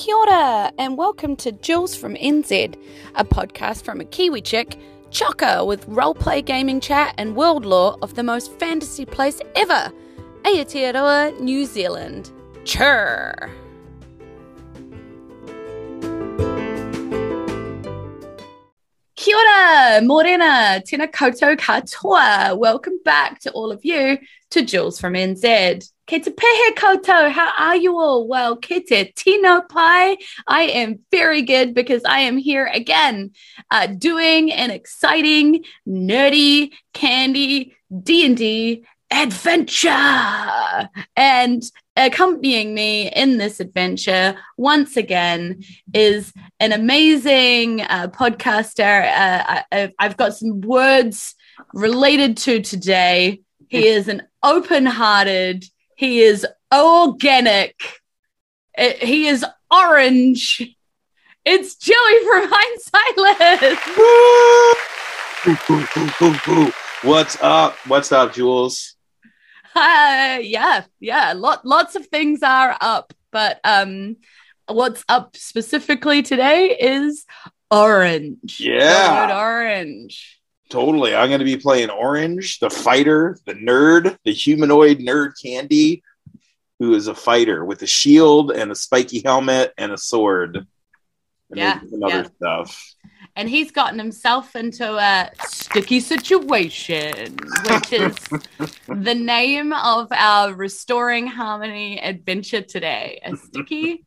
Kia ora, and welcome to Jules from NZ, a podcast from a Kiwi chick, chocker with roleplay gaming chat and world lore of the most fantasy place ever, Aotearoa, New Zealand. Chur! Ora, morena, tēnā koutou katoa. Welcome back to all of you to Jules from NZ. Ke te pehe koutou, how are you all? Well, ke te tino pai. I am very good because I am here again uh, doing an exciting, nerdy, candy D&D adventure. And accompanying me in this adventure once again is an amazing uh, podcaster. Uh, I, I've got some words related to today. He is an open hearted, he is organic, Uh, he is orange. It's Joey from Hindsightless. What's up? What's up, Jules? Uh, yeah, yeah. Lot, lots of things are up, but um, what's up specifically today is orange. Yeah. Good orange. Totally. I'm going to be playing Orange, the fighter, the nerd, the humanoid nerd candy, who is a fighter with a shield and a spiky helmet and a sword. And Yeah, other stuff. And he's gotten himself into a sticky situation, which is the name of our Restoring Harmony adventure today. A sticky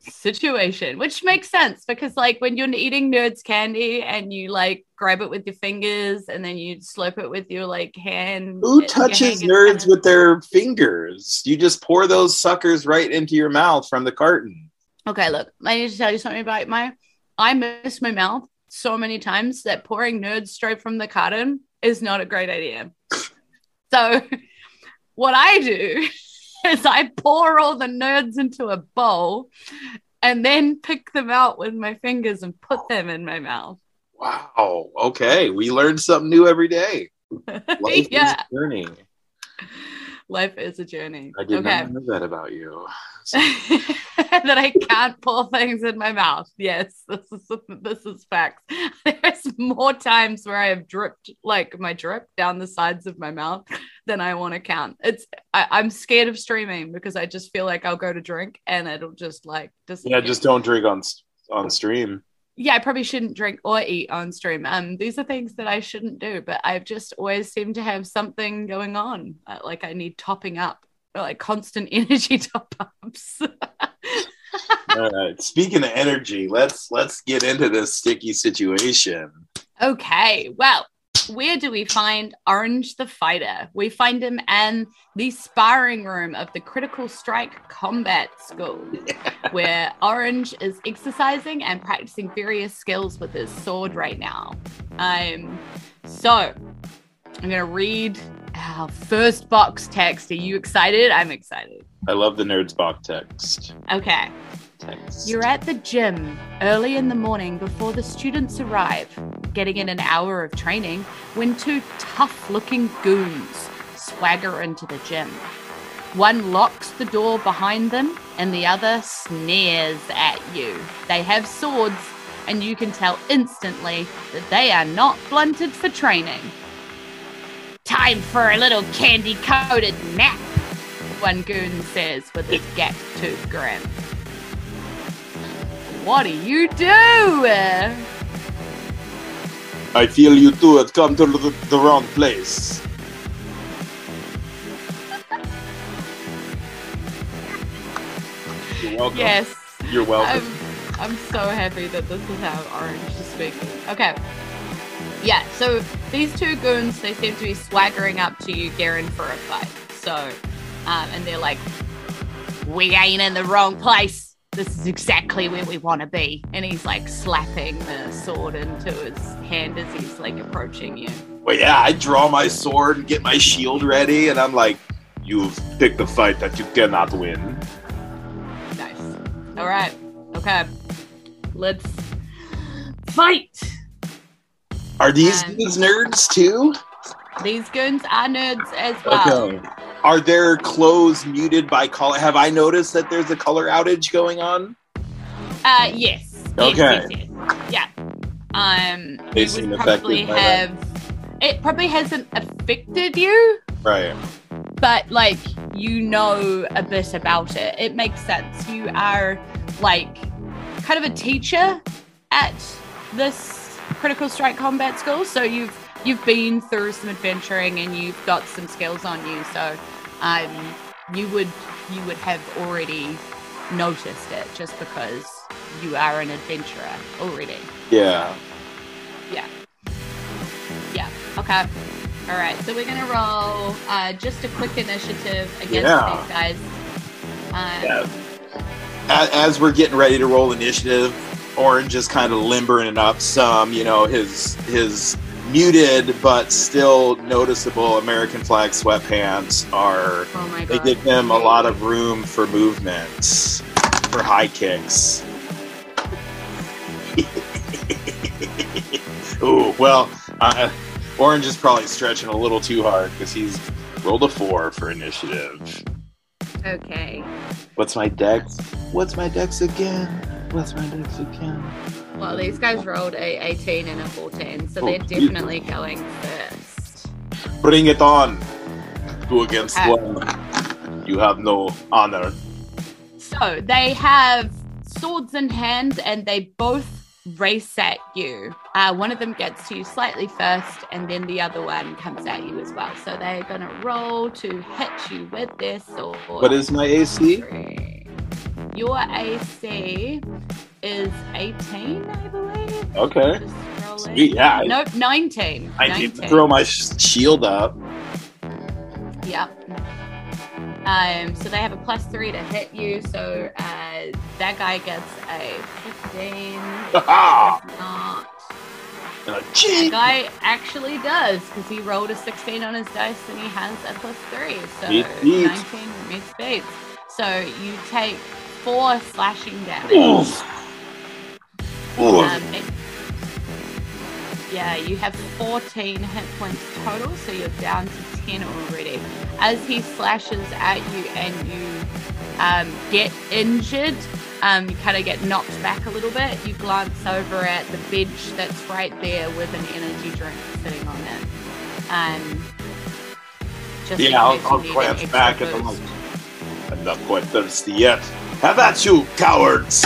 situation, which makes sense because, like, when you're eating nerds candy and you like grab it with your fingers and then you slope it with your like hand. Who touches your nerds hand with their fingers? You just pour those suckers right into your mouth from the carton. Okay, look, I need to tell you something about my. I miss my mouth so many times that pouring nerds straight from the carton is not a great idea. So, what I do is I pour all the nerds into a bowl and then pick them out with my fingers and put them in my mouth. Wow. Okay. We learn something new every day. Yeah, journey. Life is a journey. I did okay. not know that about you. that I can't pull things in my mouth. Yes, this is this is facts. There's more times where I have dripped like my drip down the sides of my mouth than I want to count. It's I, I'm scared of streaming because I just feel like I'll go to drink and it'll just like just Yeah, just don't drink on on stream. Yeah, I probably shouldn't drink or eat on stream. Um, these are things that I shouldn't do, but I've just always seemed to have something going on. Uh, like I need topping up, like constant energy top ups. All right. Speaking of energy, let's let's get into this sticky situation. Okay, well, where do we find Orange the Fighter? We find him in the sparring room of the Critical Strike Combat School, where Orange is exercising and practicing various skills with his sword right now. Um, so I'm gonna read our first box text. Are you excited? I'm excited. I love the nerds box text. Okay. You're at the gym early in the morning before the students arrive, getting in an hour of training when two tough looking goons swagger into the gym. One locks the door behind them and the other sneers at you. They have swords, and you can tell instantly that they are not blunted for training. Time for a little candy coated nap, one goon says with his gap tooth grin. What do you do? I feel you two have come to the, the wrong place. You're welcome. Yes, You're welcome. I'm, I'm so happy that this is how Orange is speaking. Okay. Yeah, so these two goons, they seem to be swaggering up to you, Garen, for a fight. So, um, and they're like, we ain't in the wrong place. This is exactly where we want to be. And he's like slapping the sword into his hand as he's like approaching you. Well, yeah, I draw my sword and get my shield ready, and I'm like, you've picked a fight that you cannot win. Nice. All right. Okay. Let's fight. Are these And- dudes nerds too? These goons are nerds as well. Okay. Are their clothes muted by color? Have I noticed that there's a color outage going on? Uh, yes. Yes, Okay. yes, yes. Yeah. Um, They seem would probably that. have. It probably hasn't affected you, Right. but like you know a bit about it. It makes sense. You are like kind of a teacher at this critical strike combat school, so you've you've been through some adventuring and you've got some skills on you. So um, you would you would have already noticed it just because you are an adventurer already. Yeah. Yeah. Yeah. Okay. All right. So we're gonna roll uh, just a quick initiative against Yeah. these guys. Um, Yeah. As, as we're getting ready to roll initiative, Orange is kind of limbering up some. You know, his his muted but still noticeable American flag sweatpants are. Oh my They give him a lot of room for movements, for high kicks. Ooh, well, uh, Orange is probably stretching a little too hard because he's rolled a four for initiative. Okay. What's my dex? What's my dex again? What's my dex again? Well, these guys rolled a 18 and a 14, so Oh, they're beautiful. definitely going first. Bring it on. Two against Ah. one. You have no honor. So they have swords in hand and they both race at you. Uh, one of them gets to you slightly first, and then the other one comes at you as well. So they're going to roll to hit you with their sword. What is my AC? Your AC is 18, I believe. Okay. Sweet, yeah. Nope, 19. I need to 19. throw my shield up. Yep. Um, so they have a plus three to hit you. So uh, that guy gets a 15. Ha If not, a that guy actually does because he rolled a 16 on his dice and he has a plus three. So Beat, beat. 19 meets beats. So you take four slashing damage. Oof. Um, yeah, you have 14 hit points total, so you're down to 10 already. As he slashes at you and you um, get injured, um, you kind of get knocked back a little bit. You glance over at the bench that's right there with an energy drink sitting on it. Um, just yeah, I'll, I'll glance back at the boost. like, I'm not quite thirsty yet. Have at you, cowards!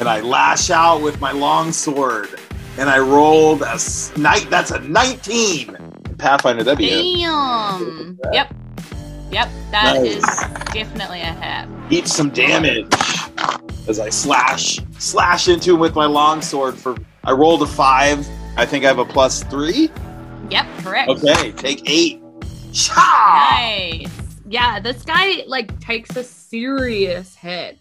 And I lash out with my long sword, and I rolled a night. That's a 19. Pathfinder, that'd be a Damn. Yep. Yep. That is Nice. definitely a hit. eat some damage as I slash slash into him with my longsword. For I rolled a five. I think I have a plus three. Yep. Correct. Okay, take eight. Sha! Nice. Yeah, this guy like takes a serious hit.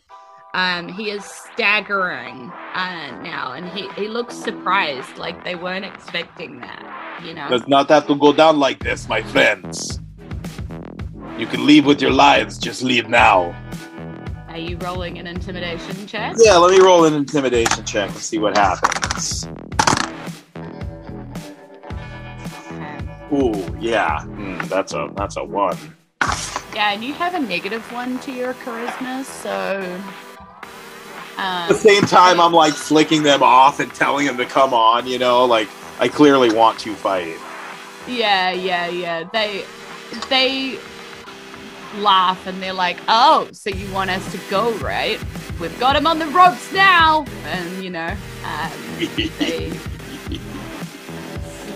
Um, he is staggering uh, now, and he, he looks surprised, like they weren't expecting that. You know. Does not have to go down like this, my friends. You can leave with your lives. Just leave now. Are you rolling an intimidation check? Yeah, let me roll an intimidation check and see what happens. Ooh, yeah, Hmm, that's a that's a one. Yeah, and you have a negative one to your charisma, so. At the same time, I'm like flicking them off and telling them to come on. You know, like I clearly want to fight. Yeah, yeah, yeah. They they laugh and they're like, "Oh, so you want us to go, right? We've got him on the ropes now." And you know, um, they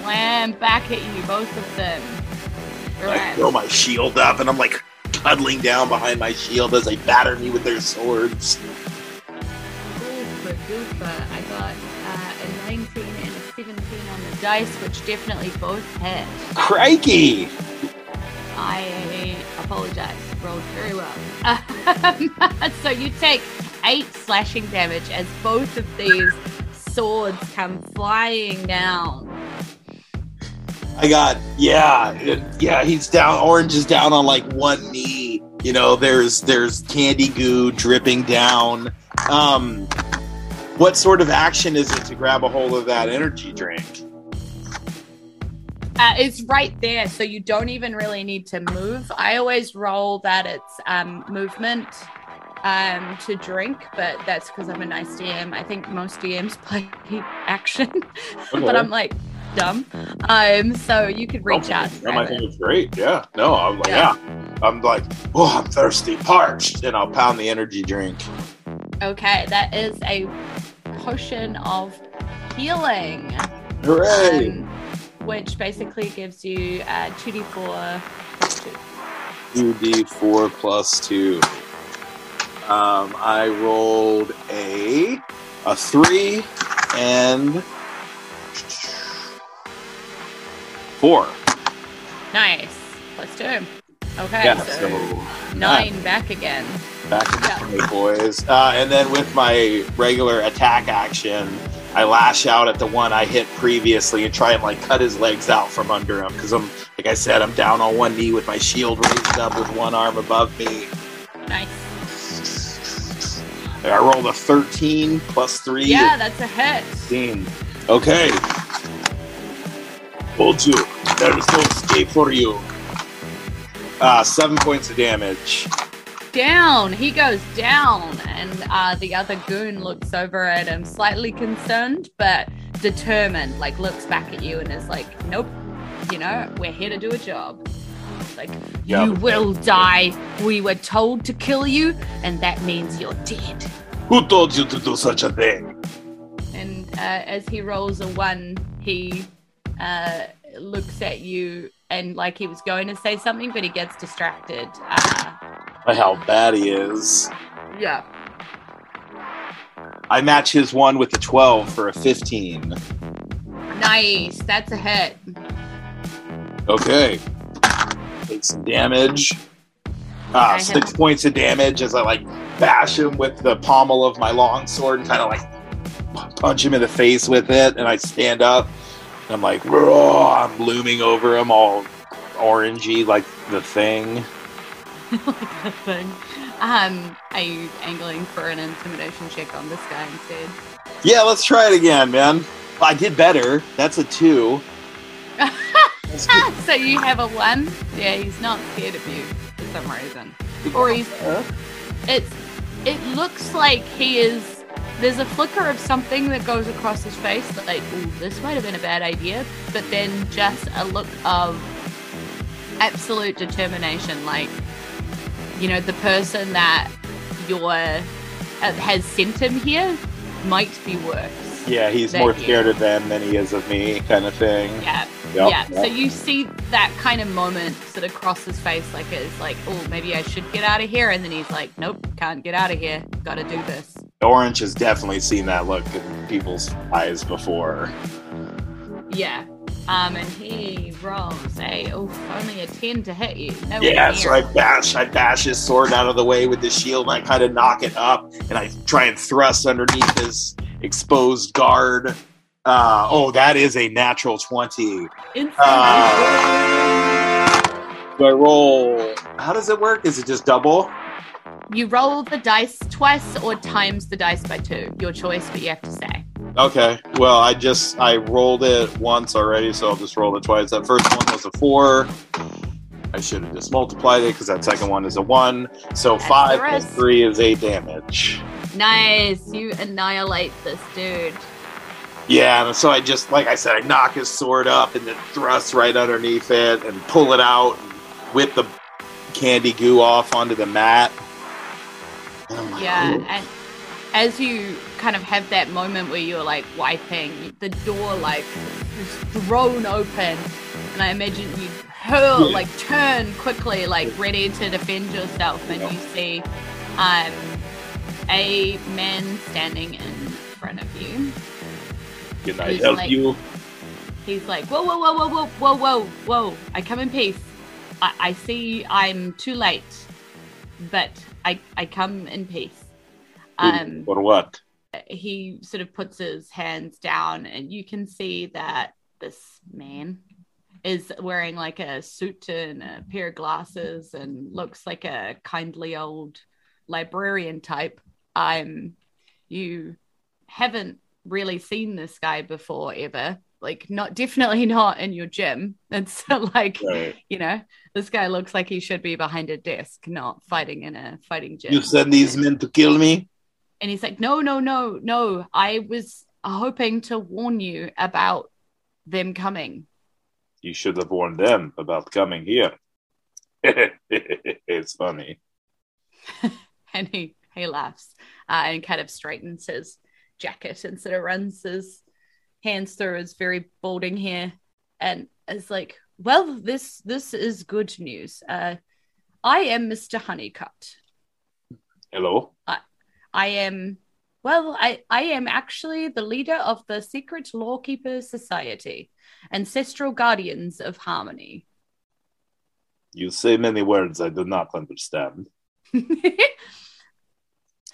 slam back at you, both of them. I throw my shield up and I'm like cuddling down behind my shield as they batter me with their swords. Gooper. I got uh, a 19 and a 17 on the dice, which definitely both hit. Crikey! I apologize. Rolled very well. so you take eight slashing damage as both of these swords come flying down. I got yeah, yeah. He's down. Orange is down on like one knee. You know, there's there's candy goo dripping down. Um, what sort of action is it to grab a hold of that energy drink? Uh, it's right there, so you don't even really need to move. I always roll that it's um, movement um, to drink, but that's because I'm a nice DM. I think most DMs play action, Okay. but I'm like dumb. Um, so you could reach out. I think it's great. Yeah. No, I'm like, Yeah. yeah. I'm like, oh, I'm thirsty, parched, and I'll pound the energy drink. Okay, that is a potion of healing. Hooray! um, which basically gives you uh, 2d4 plus 2. Two D four plus two. Um, I rolled a a three and four. Nice. Plus 2. Okay, Yeah, so, so 9 back again. Back in the Yeah. boys. Uh, and then with my regular attack action, I lash out at the one I hit previously and try and like cut his legs out from under him because I'm, like I said, I'm down on one knee with my shield raised up with one arm above me. Nice. I rolled a 13 plus three. Yeah, that's a hit. 16. Okay. Hold you. There is no escape for you. Uh, seven points of damage. Down. He goes down. And uh, the other goon looks over at him, slightly concerned, but determined. Like, looks back at you and is like, nope, you know, we're here to do a job. Like, you will die. We were told to kill you, and that means you're dead. Who told you to do such a thing? And uh, as he rolls a one, he uh, looks at you and like he was going to say something, but he gets distracted. Uh, By how bad he is. yeah. I match his one with a 12 for a 15. Nice. That's a hit. Okay. Take some damage. Ah, six have- points of damage as I like bash him with the pommel of my long sword and kind of like punch him in the face with it. And I stand up and I'm like, "Roar," I'm looming over him all orangey like the thing. like that thing. Um, are you angling for an intimidation check on this guy instead? Yeah, let's try it again, man. I did better. That's a two. So you have a one? Yeah, he's not scared of you for some reason. Or he's it's it looks like he is there's a flicker of something that goes across his face like ooh this might have been a bad idea but then just a look of absolute determination like you know the person that you're uh, has sent him here might be worse Yeah, he's more you. scared of them than he is of me, kind of thing. yeah Yep, yeah so you see that kind of moment sort of cross his face like it's like oh maybe i should get out of here and then he's like nope can't get out of here gotta do this Orange has definitely seen that look in people's eyes before. Yeah. Um, and he rolls a oh, only a ten to hit you. No Yeah, so I bash, I bash his sword out of the way with the shield, and I kind of knock it up, and I try and thrust underneath his exposed guard. Uh, oh, that is a natural twenty. Uh, do I roll? How does it work? Is it just double? you roll the dice twice or times the dice by two. Your choice, but you have to say. Okay. Well, I just I rolled it once already, so I'll just roll it twice. That first one was a four. I should have just multiplied it because that second one is a one. So That's five the three is eight damage. Nice. You annihilate this dude. Yeah, and so I just, like I said, I knock his sword up and then thrust right underneath it and pull it out and whip the candy goo off onto the mat. And like, Yeah, "Ooh." and as you kind of have that moment where you're like wiping, the door like is thrown open, and I imagine you hurl, Yeah. like turn quickly, like ready to defend yourself, and you see um a man standing in front of you. Can I he's help like- you? He's like, whoa, whoa, whoa, whoa, whoa, whoa, whoa, whoa! I come in peace. I, I see I'm too late, but I I come in peace. Um, or what? He sort of puts his hands down and you can see that this man is wearing like a suit and a pair of glasses and looks like a kindly old librarian type um you haven't really seen this guy before ever like not definitely not in your gym. It's like Right. you know, this guy looks like he should be behind a desk, not fighting in a fighting gym. You send these men to kill me? And he's like, no, no, no, no. I was hoping to warn you about them coming. You should have warned them about coming here. it's funny. And he, he laughs uh, and kind of straightens his jacket and sort of runs his hands through his very balding hair and is like, well, this this is good news. Uh, I am Mr. Honeycutt. Hello? I am well, I, I am actually the leader of the Secret Lawkeeper Society, Ancestral Guardians of Harmony. You say many words I do not understand. I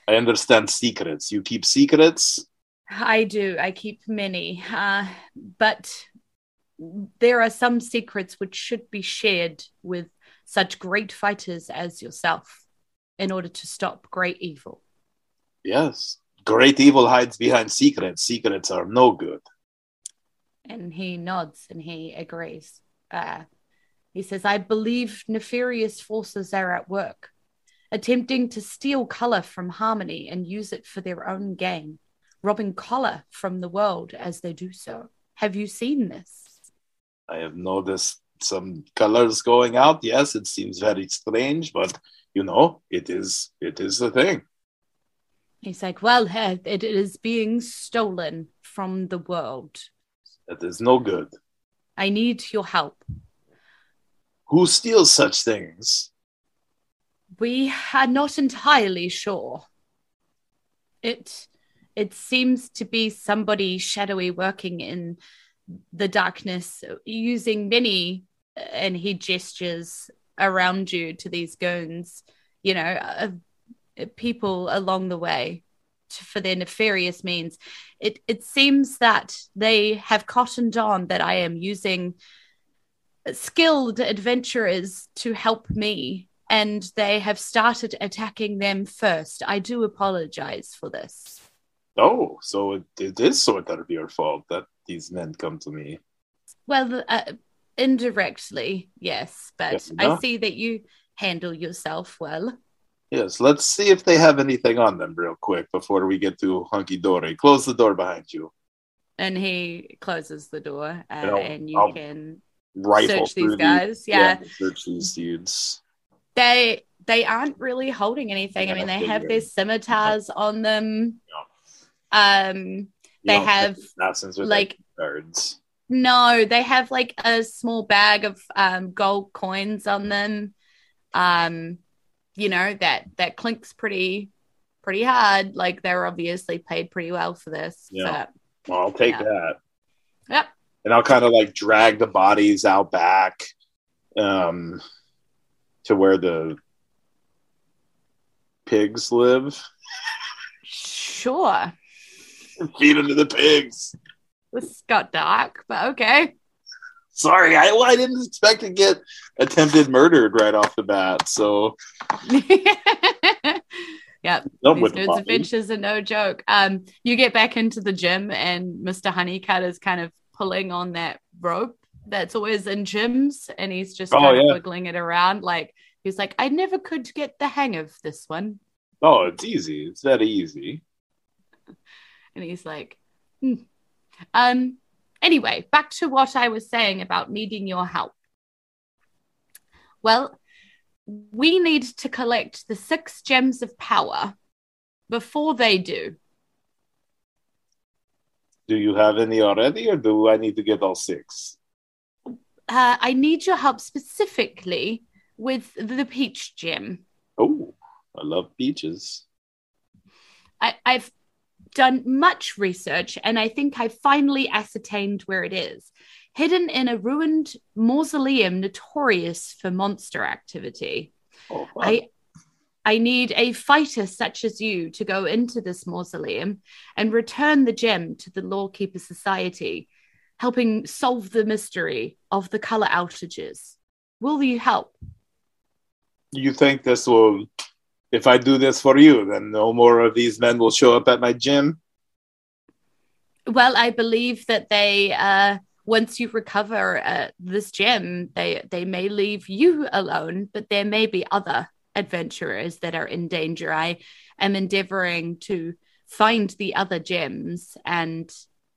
understand secrets. You keep secrets? I do. I keep many. Uh, but there are some secrets which should be shared with such great fighters as yourself in order to stop great evil. Yes. Great evil hides behind secrets. Secrets are no good. And he nods and he agrees. Uh, he says, I believe nefarious forces are at work, attempting to steal color from Harmony and use it for their own gain, robbing color from the world as they do so. Have you seen this? I have noticed some colors going out. Yes, it seems very strange, but you know, it is it is the thing. He's like, Well, uh, it is being stolen from the world. That is no good. I need your help. Who steals such things? We are not entirely sure. It it seems to be somebody shadowy working in the darkness, using many, and he gestures around you to these goons, you know, uh, people along the way to, for their nefarious means. It it seems that they have cottoned on that I am using skilled adventurers to help me and they have started attacking them first. I do apologize for this. Oh, so it, it is sort of your fault that these men come to me. Well, uh, indirectly, yes, but Yes, I see that you handle yourself well. Yes, let's see if they have anything on them real quick before we get to hunky dory. Close the door behind you. And he closes the door, uh, and you I'll can Rifle search these guys. Yeah. search these dudes. they they aren't really holding anything. I mean, they have their scimitars on them. Yeah. Um, They have, like cards. no, they have like a small bag of um gold coins on them. Um, you know that that clinks pretty pretty hard. Like they're obviously paid pretty well for this. Yeah. So, Well, I'll take Yeah. that. Yep. And I'll kind of like drag the bodies out back um, to where the pigs live. sure, Feed them to the pigs. this got dark, but okay. Sorry, I, well, I didn't expect to get attempted murdered right off the bat. So, yep. up These with the nerds bodies. adventures are no joke. Um, you get back into the gym, and Mr. Honeycutt is kind of pulling on that rope that's always in gyms, and he's just Oh, kind of yeah. wiggling it around. Like he's like, I never could get the hang of this one, Oh, it's easy. It's that easy. and he's like, hmm. um. Anyway, back to what I was saying about needing your help. Well, we need to collect the six gems of power before they do. Do you have any already, or do I need to get all six? uh, I need your help specifically with the peach gem. Oh, I love peaches. I, I've done much research and I think I finally ascertained where it is. Hidden in a ruined mausoleum notorious for monster activity. Oh, fun. I I need a fighter such as you to go into this mausoleum and return the gem to the Lawkeeper Society, helping solve the mystery of the color outages. Will you help? you think this will if i do this for you then no more of these men will show up at my gym Well, I believe that they, uh, once you recover uh, this gem, they they may leave you alone, but there may be other adventurers that are in danger. I am endeavoring to find the other gems, and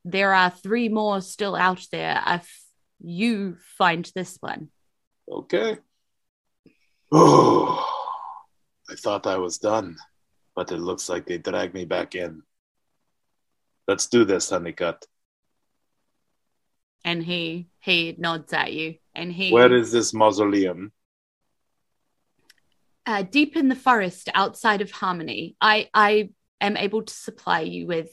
there are three more still out there. If you find this one, Okay. Oh, I thought I was done, but it looks like they dragged me back in. Let's do this, Honeycutt. and he he nods at you, and he Where is this mausoleum? uh, deep in the forest outside of Harmony. I I am able to supply you with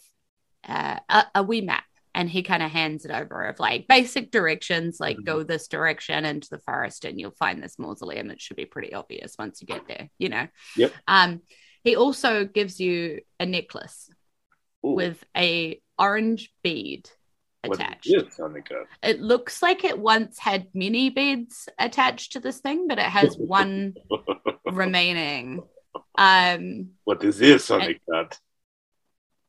uh, a, a wee map, and he kind of hands it over of like basic directions, like Mhm. go this direction into the forest, and you'll find this mausoleum. It should be pretty obvious once you get there, you know. Yep. Um, he also gives you a necklace Ooh, with a orange bead what attached. It looks like it once had many beads attached to this thing, but it has one remaining. Um, what is this, Honeycutt? and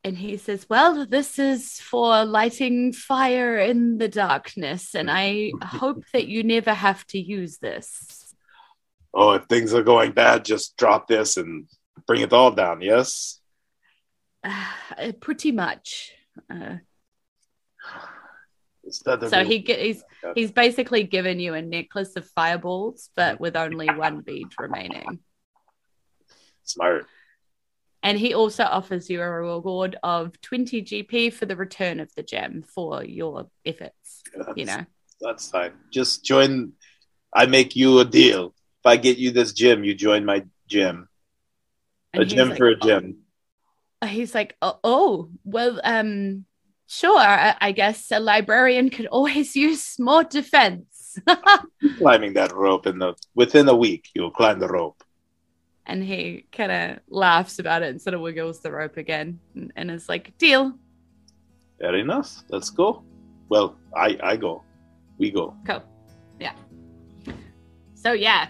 he says, Well, this is for lighting fire in the darkness, and I hope that you never have to use this. Oh, if things are going bad, just drop this and bring it all down, yes? Uh, pretty much. Uh, Is that the so real- he ge- he's he's basically given you a necklace of fireballs, but with only one bead remaining. Smart. And he also offers you a reward of 20 GP for the return of the gem for your efforts. You know, That's fine. Just join. I make you a deal. If I get you this gem, you join my gym. And a gym like, for a gym. oh, he's like, oh, oh, well, um, sure. I, I guess a librarian could always use more defense. Climbing that rope in the within a week, you'll climb the rope. And he kind of laughs about it and sort of wiggles the rope again and, and is like, deal. Fair enough. Let's go. Well, I I go. We go. Cool. Yeah. So yeah,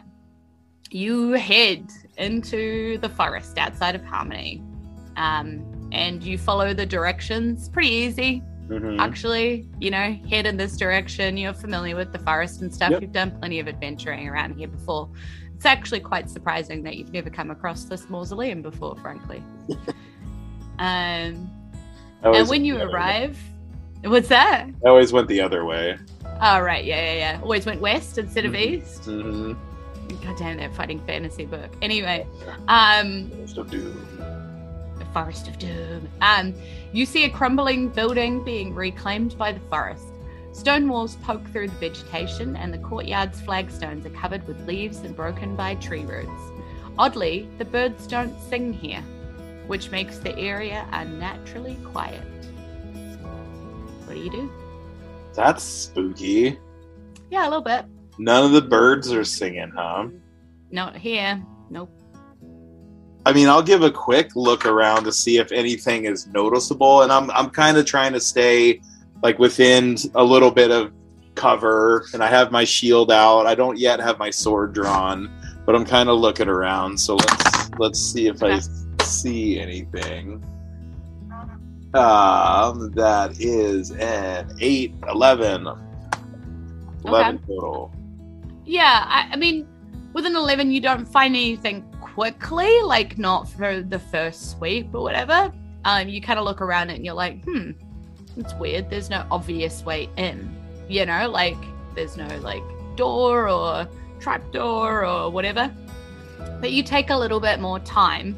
you head into the forest outside of Harmony, um, and you follow the directions. Pretty easy, Mhm. actually. You know, head in this direction. You're familiar with the forest and stuff. Yep. You've done plenty of adventuring around here before. It's actually quite surprising that you've never come across this mausoleum before, frankly. um, and when you other way. arrive, what's that? I always went the other way. Oh, right. Yeah, yeah, yeah. Always went west instead of Mhm. east. Mm-hmm. God damn that fighting fantasy book. Anyway, um, So do. the Forest of Doom. Um, you see a crumbling building being reclaimed by the forest. Stone walls poke through the vegetation, and the courtyard's flagstones are covered with leaves and broken by tree roots. Oddly, the birds don't sing here, which makes the area unnaturally quiet. What do you do? That's spooky. Yeah, a little bit. None of the birds are singing, huh? Not here. Nope. I mean, I'll give a quick look around to see if anything is noticeable, and I'm I'm kind of trying to stay like within a little bit of cover, and I have my shield out. I don't yet have my sword drawn, but I'm kind of looking around. So let's let's see if I see anything. Um, that is an 8, 11. 11 total. Yeah, I, I mean, with an 11, you don't find anything quickly, like not for the first sweep or whatever. Um, you kind of look around it and you're like, hmm, it's weird. There's no obvious way in, you know, like there's no like door or trap door or whatever. But you take a little bit more time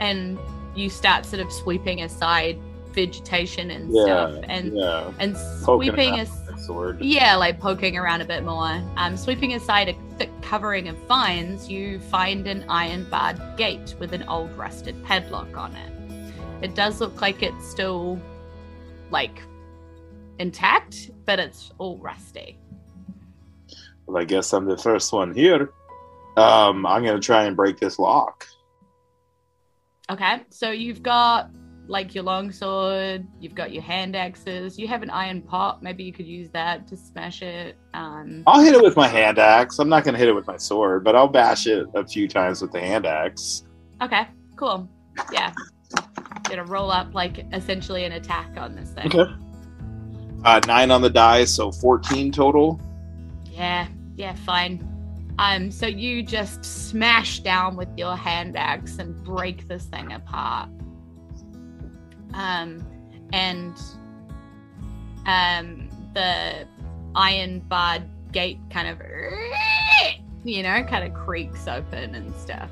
and you start sort of sweeping aside vegetation and Yeah, stuff and yeah. and sweeping as sword. yeah, like poking around a bit more. Um, sweeping aside a thick covering of vines, you find an iron barred gate with an old rusted padlock on it. It does look like it's still like intact, but it's all rusty. Well, I guess I'm the first one here. Um, I'm gonna try and break this lock. Okay, so you've got like your longsword, you've got your hand axes, you have an iron pot. Maybe you could use that to smash it. Um, I'll hit it with my hand axe. I'm not gonna hit it with my sword, but I'll bash it a few times with the hand axe. okay, cool. Yeah, gonna roll up like essentially an attack on this thing. Okay. Uh, nine on the die, so 14 total. Yeah, yeah, fine. Um, so you just smash down with your hand axe and break this thing apart. Um, and um, the iron barred gate kind of, you know, kind of creaks open and stuff.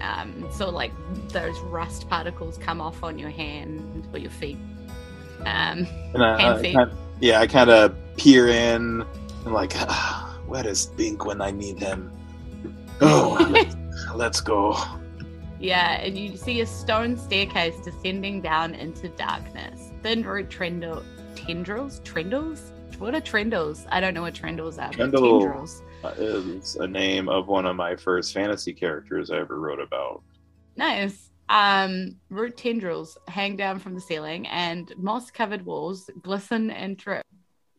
Um, so like those rust particles come off on your hand or your feet. Um, And I, Hand I feet. kind- yeah, I kind of peer in and like, ah, where is Bink when I need him? Oh, let's, let's go. Yeah, and you see a stone staircase descending down into darkness. Thin root trendle, tendrils? Trendles? What are trendles? I don't know what trendles are. but Trendle. Tendrils. Is a name of one of my first fantasy characters I ever wrote about. Nice. Um, root tendrils hang down from the ceiling, and moss-covered walls glisten and drip.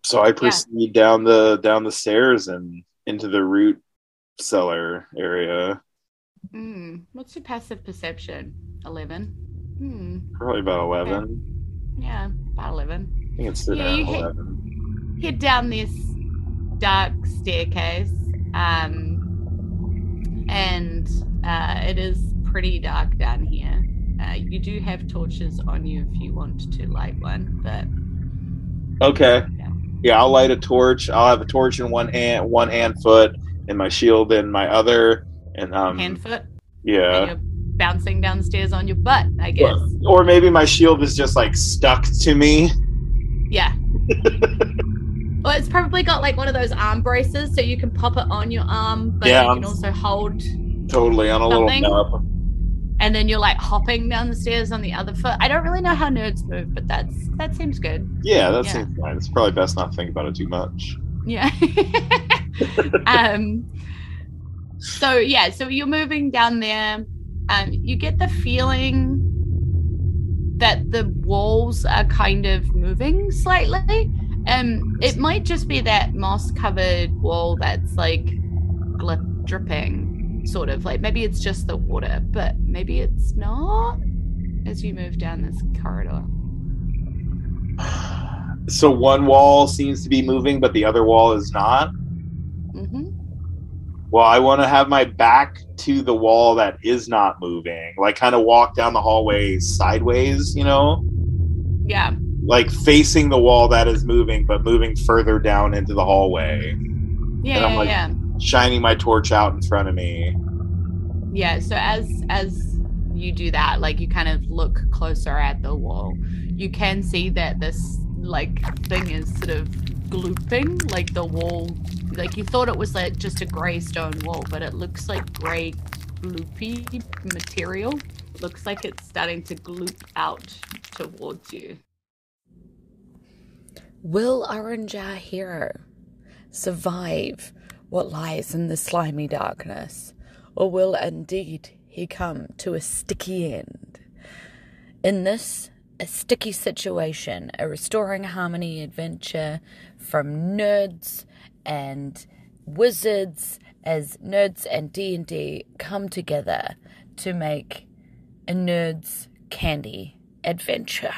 So I proceed down the down the stairs and into the root cellar area. Hmm. What's your passive perception? Eleven. Hmm. Probably about eleven. Yeah, about eleven. I think it's Yeah, you at hit- eleven. head down this dark staircase um, and uh, it is pretty dark down here uh, you do have torches on you if you want to light one but Okay. Yeah. Yeah, I'll light a torch. I'll have a torch in one hand, one hand foot, and my shield in my other. And um, hand foot yeah. you're bouncing downstairs on your butt i guess Or maybe my shield is just like stuck to me. yeah well it's probably got like one of those arm braces so you can pop it on your arm but Yeah, you can I'm- also hold Totally on a Something? little nub. and then you're like hopping down the stairs on the other foot. I don't really know how nerds move, but that's that seems good. Yeah, that Yeah. seems fine. It's probably best not to think about it too much. Yeah. um so yeah, so you're moving down there. Um you get the feeling that the walls are kind of moving slightly. Um it might just be that moss covered wall that's like dripping sort of like maybe it's just the water, but maybe it's not as you move down this corridor. So one wall seems to be moving, but the other wall is not. hmm Well, I want to have my back to the wall that is not moving, like kind of walk down the hallway sideways, you know, Yeah. Like facing the wall that is moving, but moving further down into the hallway, Yeah, And I'm yeah, like- yeah. shining my torch out in front of me. Yeah, so as as you do that, like you kind of look closer at the wall, you can see that this like thing is sort of glooping, like the wall like you thought it was like just a grey stone wall, but it looks like grey gloopy material. Looks like it's starting to gloop out towards you. Will Orange, our hero, survive what lies in the slimy darkness? Or will indeed he come to a sticky end? In this, a sticky situation, a restoring harmony adventure from nerds and wizards as nerds and D&D come together to make a nerds candy adventure.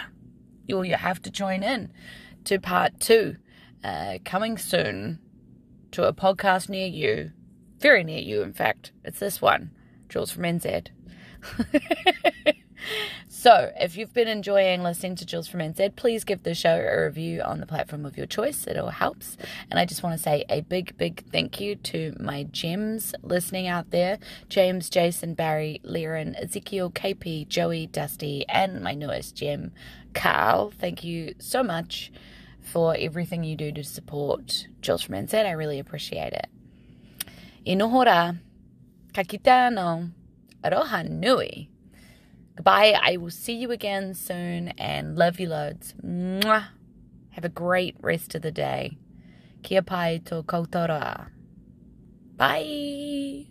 You'll you have to join in to part two, uh, coming soon to a podcast near you, very near you, in fact. It's this one, Jules from NZ. so, if you've been enjoying listening to Jules from NZ, please give the show a review on the platform of your choice. It all helps. And I just want to say a big, big thank you to my gems listening out there James, Jason, Barry, Liren, Ezekiel, KP, Joey, Dusty, and my newest gem, Carl. Thank you so much for everything you do to support Jules from NZ. I really appreciate it. Inohora, kakitano, aroha nui. Goodbye. I will see you again soon and love you loads. Mwah. Have a great rest of the day. Kia pai tō koutora. Bye.